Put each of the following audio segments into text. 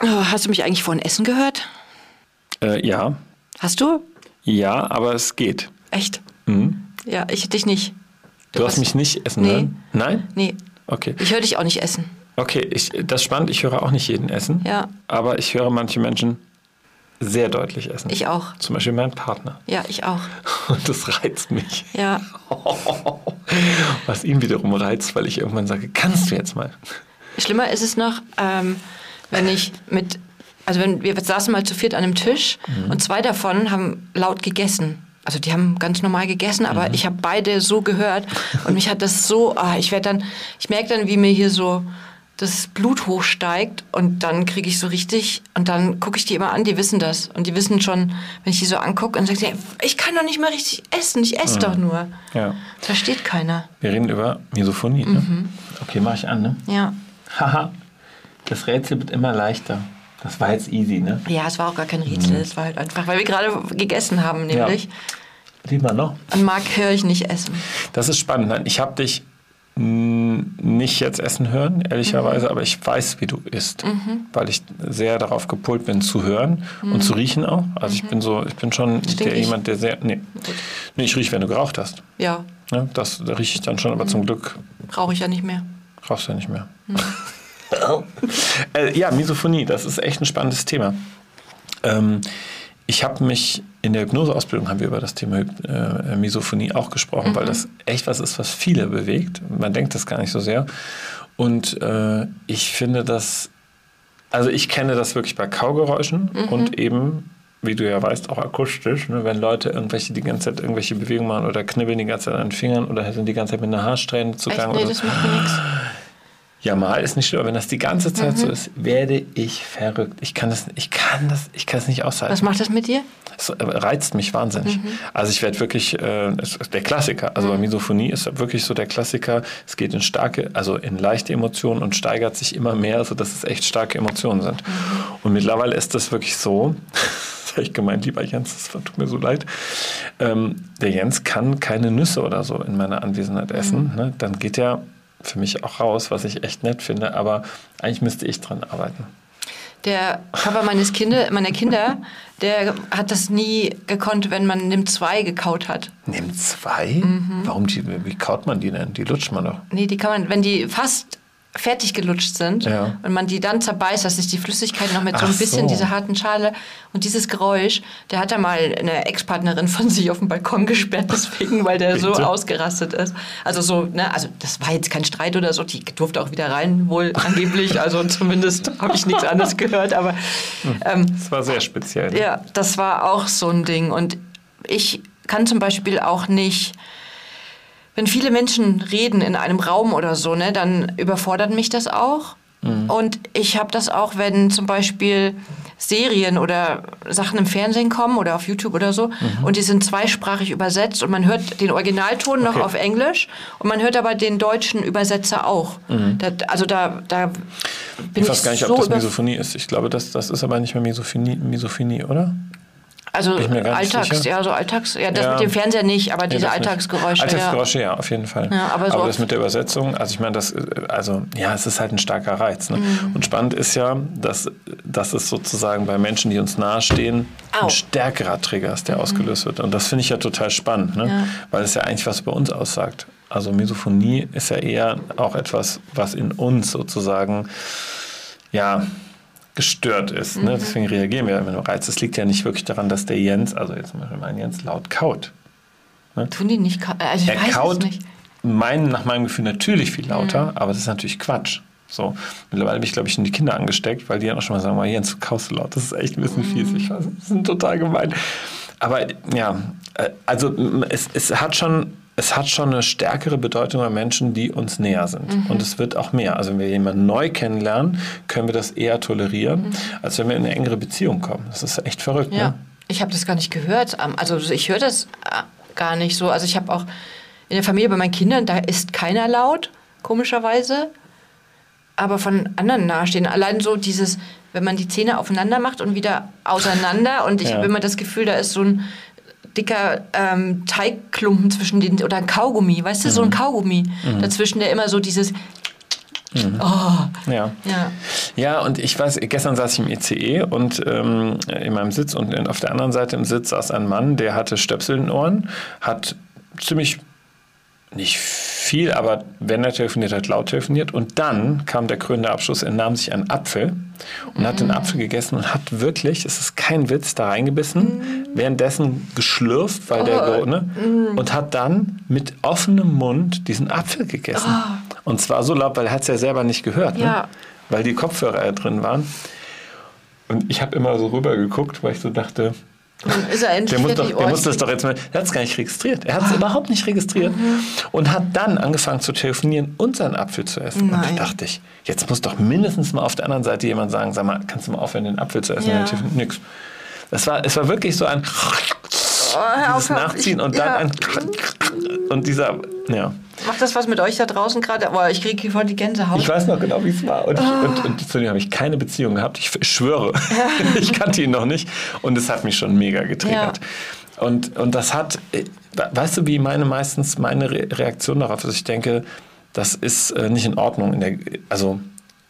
Oh, hast du mich eigentlich vorhin essen gehört? Äh, ja. Hast du? Ja, aber es geht. Echt? Mhm. Ja, ich dich nicht. Du, hast mich nicht essen Nee. hören? Nein? Nee, Okay. ich höre dich auch nicht essen. Okay, ich, das ist spannend. Ich höre auch nicht jeden essen. Ja. Aber ich höre manche Menschen sehr deutlich essen. Ich auch. Zum Beispiel meinen Partner. Ja, ich auch. Und das reizt mich. Ja. Was ihn wiederum reizt, weil ich irgendwann sage, kannst du jetzt mal? Schlimmer ist es noch, ähm, wenn ich mit, also wenn wir saßen mal zu viert an einem Tisch und zwei davon haben laut gegessen. Also die haben ganz normal gegessen, aber ich habe beide so gehört und mich hat das so, ah, ich werde dann, ich merke dann, wie mir hier so das Blut hochsteigt und dann kriege ich so richtig und dann gucke ich die immer an, die wissen das und die wissen schon, wenn ich die so angucke und sage, ich kann doch nicht mal richtig essen, ich esse doch nur. Ja. Versteht keiner. Wir reden über Misophonie. Ne? Okay, mach ich an, ne? Ja. Haha. Das Rätsel wird immer leichter. Das war jetzt easy, ne? Ja, es war auch gar kein Rätsel, es war halt einfach, weil wir gerade gegessen haben, nämlich. Lieber noch. Und Marc höre ich nicht essen. Das ist spannend. Nein, ich habe dich mh, nicht jetzt essen hören, ehrlicherweise, aber ich weiß, wie du isst, weil ich sehr darauf gepolt bin zu hören und zu riechen auch. Also ich bin so, ich bin schon der, jemand, der sehr, nee, nee, ich rieche, wenn du geraucht hast. Ja, Ne? Das da rieche ich dann schon, aber zum Glück brauche ich ja nicht mehr. rauchst du ja nicht mehr. äh, ja, Misophonie, das ist echt ein spannendes Thema. Ähm, ich habe mich in der Hypnoseausbildung haben wir über das Thema äh, Misophonie auch gesprochen, weil das echt was ist, was viele bewegt. Man denkt das gar nicht so sehr. Und äh, ich finde das, also ich kenne das wirklich bei Kaugeräuschen und eben, wie du ja weißt, auch akustisch, ne, wenn Leute irgendwelche die ganze Zeit irgendwelche Bewegungen machen oder knibbeln die ganze Zeit an den Fingern oder sind die ganze Zeit mit einer Haarsträhne zugange. Nee, oder das macht nichts. Ja, mal ist nicht schlimm, aber wenn das die ganze Zeit so ist, werde ich verrückt. Ich kann das, ich kann das, ich kann es nicht aushalten. Was macht das mit dir? Es äh, reizt mich wahnsinnig. Also ich werde wirklich, äh, der Klassiker, also bei Misophonie ist wirklich so der Klassiker, es geht in starke, also in leichte Emotionen und steigert sich immer mehr, sodass es echt starke Emotionen sind. Und mittlerweile ist das wirklich so, das habe ich gemeint, lieber Jens, das tut mir so leid, ähm, der Jens kann keine Nüsse oder so in meiner Anwesenheit essen. Ne? Dann geht er für mich auch raus, was ich echt nett finde, aber eigentlich müsste ich dran arbeiten. Der Papa meines Kinder, meiner Kinder, der hat das nie gekonnt, wenn man Nimm 2 gekaut hat. Nimm zwei? Warum die, wie kaut man die denn? Die lutscht man doch. Nee, die kann man, wenn die fast fertig gelutscht sind Ja. und man die dann zerbeißt, dass sich die Flüssigkeit noch mit so ein bisschen so. dieser harten Schale und dieses Geräusch, der hat da mal eine Ex-Partnerin von sich auf den Balkon gesperrt, deswegen, weil der so ausgerastet ist. Also so, ne, also das war jetzt kein Streit oder so, die durfte auch wieder rein, wohl angeblich, also zumindest habe ich nichts anderes gehört, aber ähm, Das war sehr speziell. ja, das war auch so ein Ding. Und ich kann zum Beispiel auch nicht, wenn viele Menschen reden in einem Raum oder so, ne, dann überfordert mich das auch. Und ich habe das auch, wenn zum Beispiel Serien oder Sachen im Fernsehen kommen oder auf YouTube oder so und die sind zweisprachig übersetzt und man hört den Originalton noch Okay. auf Englisch und man hört aber den deutschen Übersetzer auch. Da, also da, da bin Ich ich, weiß gar nicht, so ob das Misophonie ist. Ich glaube, das, das ist aber nicht mehr Misophonie, Misophonie oder? Also Alltags, ja, so Alltags, ja, das Ja. mit dem Fernseher nicht, aber diese Nee, das nicht. Alltagsgeräusche. Alltagsgeräusche, ja. auf jeden Fall. Ja, aber so das mit der Übersetzung, also ich meine, das, äh, also ja, es ist halt ein starker Reiz. Ne? Mhm. Und spannend ist ja, dass, dass es sozusagen bei Menschen, die uns nahestehen, Au. Mhm. ein stärkerer Trigger ist, der ausgelöst wird. Und das finde ich ja total spannend, ne? Ja. weil es ja eigentlich was über uns aussagt. Also Misophonie ist ja eher auch etwas, was in uns sozusagen, ja, gestört ist. Mhm. Ne? Deswegen reagieren wir, wenn du reizt. Es liegt ja nicht wirklich daran, dass der Jens, also jetzt zum Beispiel mein Jens, laut kaut. Tun die nicht, also ich Er weiß es kaut nicht. mein, nach meinem Gefühl natürlich viel lauter, Mhm. aber das ist natürlich Quatsch. So, mittlerweile bin ich, glaube ich, schon die Kinder angesteckt, weil die dann auch schon mal sagen, mal Jens, du kaust so laut. Das ist echt ein bisschen fies. Ich weiß, das ist total gemein. Aber ja, äh, also es, es hat schon. Es hat schon eine stärkere Bedeutung bei Menschen, die uns näher sind. Mhm. Und es wird auch mehr. Also wenn wir jemanden neu kennenlernen, können wir das eher tolerieren, als wenn wir in eine engere Beziehung kommen. Das ist echt verrückt. Mhm. Ja, Ne? ich habe das gar nicht gehört. Ähm, Also ich höre das äh, gar nicht so. Also ich habe auch in der Familie bei meinen Kindern, da ist keiner laut, komischerweise. Aber von anderen nahestehen. Allein so dieses, wenn man die Zähne aufeinander macht und wieder auseinander. Und ich Ja. habe immer das Gefühl, da ist so ein dicker ähm, Teigklumpen zwischen den, oder ein Kaugummi, weißt du, so ein Kaugummi dazwischen, der immer so dieses, oh, Ja. ja. Ja, und ich weiß, gestern saß ich im ICE und ähm, in meinem Sitz und auf der anderen Seite im Sitz saß ein Mann, der hatte Stöpsel in den Ohren, hat ziemlich nicht viel, aber wenn er telefoniert hat, laut telefoniert. Und dann kam der krönende Abschluss, er nahm sich einen Apfel und mm. hat den mhm. Apfel gegessen und hat wirklich, es ist kein Witz, da reingebissen, mm. währenddessen geschlürft, weil oh. der, ne, mm. und hat dann mit offenem Mund diesen Apfel gegessen. Oh. Und zwar so laut, weil er hat es ja selber nicht gehört, ne? ja. ne? weil die Kopfhörer ja drin waren. Und ich habe immer so rüber geguckt, weil ich so dachte, ist er endlich der muss, doch, der muss das doch jetzt mal. Er hat es gar nicht registriert. Er hat es ah. überhaupt nicht registriert mhm. und hat dann angefangen zu telefonieren und seinen Apfel zu essen. Nein. Und da dachte ich, jetzt muss doch mindestens mal auf der anderen Seite jemand sagen: Sag mal, kannst du mal aufhören, den Apfel zu essen? Ja. Nix. Es war, es war wirklich so ein oh, dieses Nachziehen und dann ja. ein und dieser, ja. Macht das was mit euch da draußen gerade? Aber ich kriege hier voll die Gänsehaut. Ich weiß noch genau, wie es war. Und, oh. und, und, zu dem habe ich keine Beziehung gehabt. Ich schwöre. ich kannte ihn noch nicht. Und es hat mich schon mega getriggert. Ja. Und, und das hat, äh, weißt du, wie meine meistens meine Reaktion darauf ist? Ich denke, das ist äh, nicht in Ordnung, in der, also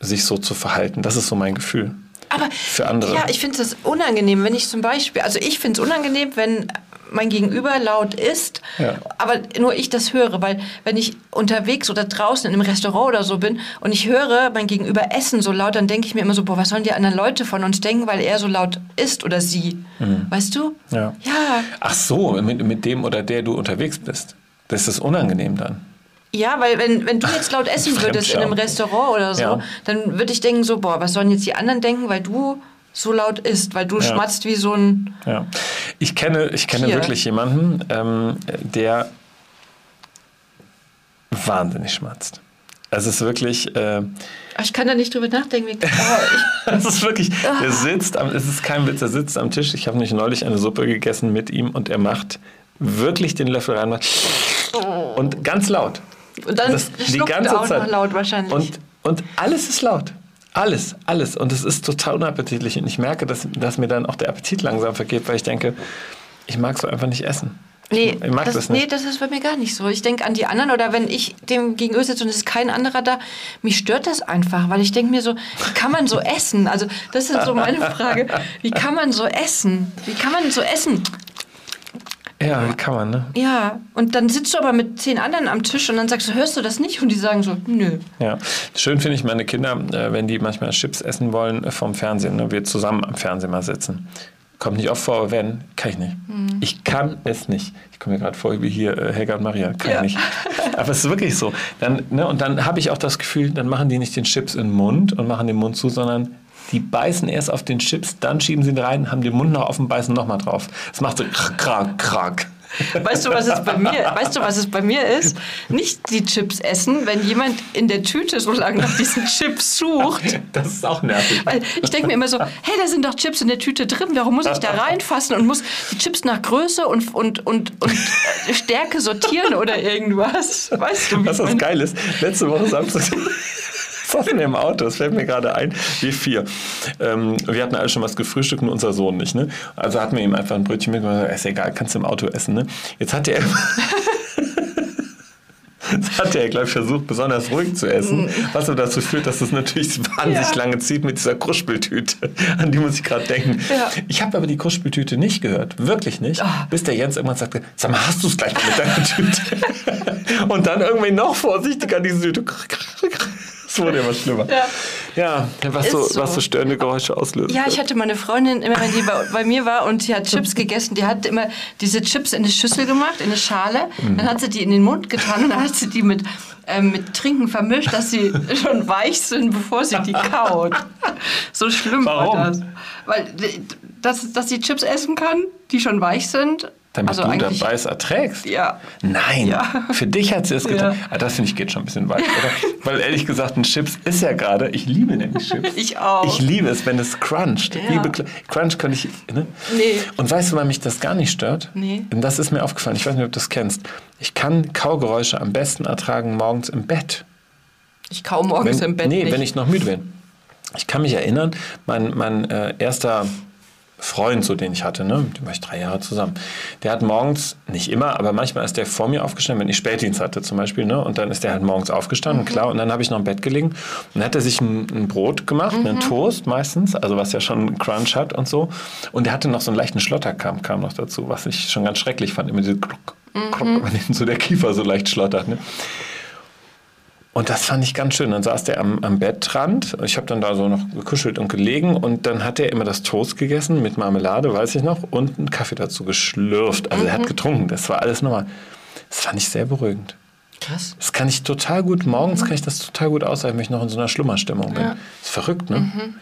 sich so zu verhalten. Das ist so mein Gefühl. Aber für andere. Ja, ich finde es unangenehm, wenn ich zum Beispiel, also ich finde es unangenehm, wenn mein Gegenüber laut ist, ja. aber nur ich das höre, weil wenn ich unterwegs oder draußen in einem Restaurant oder so bin und ich höre mein Gegenüber essen so laut, dann denke ich mir immer so, boah, was sollen die anderen Leute von uns denken, weil er so laut ist oder sie, mhm. weißt du? Ja. ja. Ach so, mit, mit dem oder der du unterwegs bist, das ist unangenehm dann. Ja, weil wenn, wenn du jetzt laut essen würdest in einem Restaurant oder so, ja. dann würde ich denken so, boah, was sollen jetzt die anderen denken, weil du so laut ist, weil du ja. schmatzt wie so ein. Ja. Ich kenne, ich kenne wirklich jemanden, ähm, der wahnsinnig schmatzt. Es ist wirklich. Äh, ich kann da nicht drüber nachdenken. Es ist wirklich. Er sitzt, am, es ist kein Witz, er sitzt am Tisch. Ich habe nicht neulich eine Suppe gegessen mit ihm und er macht wirklich den Löffel rein und ganz laut. Und dann das, die ganze auch Zeit. noch laut wahrscheinlich. Und, und alles ist laut. Alles, alles. Und es ist total unappetitlich. Und ich merke, dass, dass mir dann auch der Appetit langsam vergeht, weil ich denke, ich mag so einfach nicht essen. Nee, ich mag das, das nicht. nee, das ist bei mir gar nicht so. Ich denke an die anderen oder wenn ich dem gegenüber sitze und es ist kein anderer da, mich stört das einfach, weil ich denke mir so, wie kann man so essen? Also das ist so meine Frage. Wie kann man so essen? Wie kann man so essen? Ja, kann man, ne? Ja, und dann sitzt du aber mit zehn anderen am Tisch und dann sagst du, hörst du das nicht? Und die sagen so, nö. Ja, schön finde ich meine Kinder, äh, wenn die manchmal Chips essen wollen äh, vom Fernsehen, ne? wir zusammen am Fernsehen mal sitzen. Kommt nicht oft vor, aber wenn, kann ich nicht. Hm. Ich kann es nicht. Ich komme mir gerade vor wie hier äh, Helga und Maria, kann ja. ich nicht. Aber es ist wirklich so. Dann, ne, und dann habe ich auch das Gefühl, dann machen die nicht den Chips in den Mund und machen den Mund zu, sondern die beißen erst auf den Chips, dann schieben sie ihn rein, haben den Mund noch offen, beißen nochmal drauf. Das macht so krank, krank. Weißt du, was es bei mir, weißt du, was es bei mir ist? Nicht die Chips essen, wenn jemand in der Tüte so lange nach diesen Chips sucht. Das ist auch nervig. Weil ich denke mir immer so, hey, da sind doch Chips in der Tüte drin, warum muss ich da reinfassen und muss die Chips nach Größe und, und, und, und Stärke sortieren oder irgendwas? Weißt du, was das geil ist? Letzte Woche Samstag saßen im Auto, das fällt mir gerade ein, wir vier. Ähm, wir hatten alle schon was gefrühstückt und unser Sohn nicht. Ne? Also hatten wir ihm einfach ein Brötchen mitgemacht, ist egal, kannst du im Auto essen. Ne? Jetzt hat er Das hat er, glaube ich, versucht, besonders ruhig zu essen, was aber dazu führt, dass es natürlich wahnsinnig ja. lange zieht mit dieser Kruspeltüte. An die muss ich gerade denken. Ja. Ich habe aber die Kruspeltüte nicht gehört, wirklich nicht, oh. bis der Jens irgendwann sagte, sag mal, hast du es gleich mit deiner Tüte? Und dann irgendwie noch vorsichtiger diese Tüte. Es wurde immer schlimmer. Ja, ja was, so, so. was so störende Geräusche auslöst. Ja, ich hatte meine Freundin, immer wenn die bei, bei, mir war und die hat Chips gegessen, die hat immer diese Chips in eine Schüssel gemacht, in eine Schale. Mhm. Dann hat sie die in den Mund getan und dann hat sie die mit, ähm, mit Trinken vermischt, dass sie schon weich sind, bevor sie die kaut. So schlimm Warum? war das. Weil, dass, dass sie Chips essen kann, die schon weich sind damit also du dabei es erträgst? Ja. Nein, ja. für dich hat sie es getan. Ja. Ah, das finde ich geht schon ein bisschen weit, oder? Weil ehrlich gesagt, ein Chips ist ja gerade, ich liebe nämlich Chips. Ich auch. Ich liebe es, wenn es cruncht. Ja. Liebe, Crunch könnte ich, ne? Nee. Und weißt du, weil mich das gar nicht stört? Nee. Und das ist mir aufgefallen, ich weiß nicht, ob du das kennst. Ich kann Kaugeräusche am besten ertragen morgens im Bett. Ich kau morgens wenn, im Bett Nee, nicht. wenn ich noch müde bin. Ich kann mich erinnern, mein, mein äh, erster Freund, so den ich hatte, ne? mit dem war ich drei Jahre zusammen. Der hat morgens, nicht immer, aber manchmal ist der vor mir aufgestanden, wenn ich Spätdienst hatte zum Beispiel, ne? und dann ist der halt morgens aufgestanden, mhm. klar, und dann habe ich noch im Bett gelegen und dann hat er sich ein, ein Brot gemacht, mhm. einen Toast meistens, also was ja schon Crunch hat und so, und er hatte noch so einen leichten Schlotterkram, kam noch dazu, was ich schon ganz schrecklich fand, immer diese Kluck, Kluck, mhm. wenn so der Kiefer so leicht schlottert. Ne? Und das fand ich ganz schön. Dann saß der am, am Bettrand. Ich habe dann da so noch gekuschelt und gelegen. Und dann hat er immer das Toast gegessen mit Marmelade, weiß ich noch, und einen Kaffee dazu geschlürft. Also mhm. er hat mhm. getrunken. Das war alles normal. Das fand ich sehr beruhigend. Krass. Das kann ich total gut, morgens mhm. kann ich das total gut aushalten, wenn ich noch in so einer Schlummerstimmung bin. Ja. ist verrückt, ne? Mhm.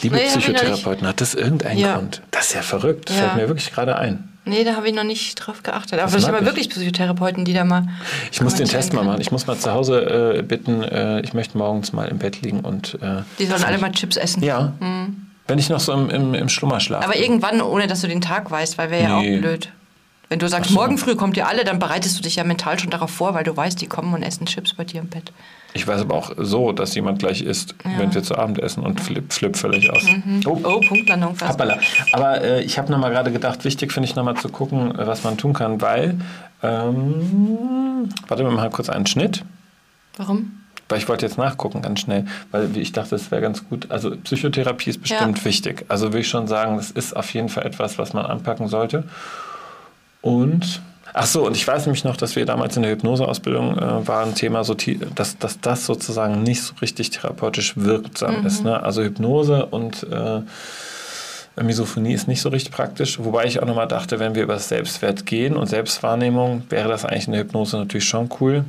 Liebe nee, Psychotherapeuten, hat das irgendeinen ja. Grund? Das ist ja verrückt. Das ja. fällt mir wirklich gerade ein. Nee, da habe ich noch nicht drauf geachtet. Aber vielleicht aber wirklich Psychotherapeuten, die da mal. Ich muss den Test mal machen. Ich muss mal zu Hause äh, bitten, äh, ich möchte morgens mal im Bett liegen und. Äh, die sollen alle mal Chips essen. Ja. Mhm. Wenn ich noch so im, im, im Schlummer schlafe. Aber irgendwann, ohne dass du den Tag weißt, weil wäre nee. ja auch blöd. Wenn du sagst, so. morgen früh kommt ihr alle, dann bereitest du dich ja mental schon darauf vor, weil du weißt, die kommen und essen Chips bei dir im Bett. Ich weiß aber auch so, dass jemand gleich isst, ja. wenn wir zu Abend essen und flip, flip völlig aus. Mhm. Oh. oh, Punktlandung fast. Hoppala. Aber äh, ich habe nochmal gerade gedacht, wichtig finde ich nochmal zu gucken, was man tun kann, weil, ähm, warte mal kurz einen Schnitt. Warum? Weil ich wollte jetzt nachgucken ganz schnell, weil ich dachte, es wäre ganz gut. Also Psychotherapie ist bestimmt ja. wichtig. Also will ich schon sagen, das ist auf jeden Fall etwas, was man anpacken sollte. Und Ach so, und ich weiß nämlich noch, dass wir damals in der Hypnoseausbildung äh, war ein Thema, so, dass, dass das sozusagen nicht so richtig therapeutisch wirksam mhm. ist. Ne? Also Hypnose und äh, Misophonie ist nicht so richtig praktisch. Wobei ich auch nochmal dachte, wenn wir über das Selbstwert gehen und Selbstwahrnehmung, wäre das eigentlich in der Hypnose natürlich schon cool.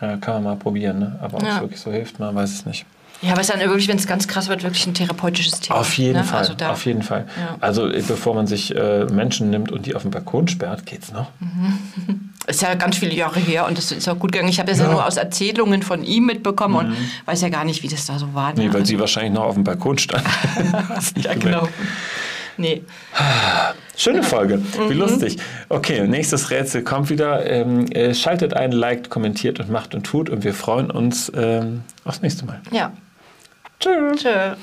Ja, kann man mal probieren, ne? aber ob es wirklich so hilft, man weiß es nicht. Ja, aber es ist dann wirklich, wenn es ganz krass wird, wirklich ein therapeutisches Thema. Auf jeden ne? Fall, also auf jeden Fall. Ja. Also äh, bevor man sich äh, Menschen nimmt und die auf den Balkon sperrt, geht's noch. Mhm. Ist ja ganz viele Jahre her und das ist auch gut gegangen. Ich habe das ja. ja nur aus Erzählungen von ihm mitbekommen mhm. und weiß ja gar nicht, wie das da so war. Ne? Nee, weil also. sie wahrscheinlich noch auf dem Balkon stand. ja, genau. Nee. Schöne Folge, wie mhm. lustig. Okay, nächstes Rätsel kommt wieder. Ähm, äh, schaltet ein, liked, kommentiert und macht und tut und wir freuen uns ähm, aufs nächste Mal. Ja. Tschüss. Tschüss.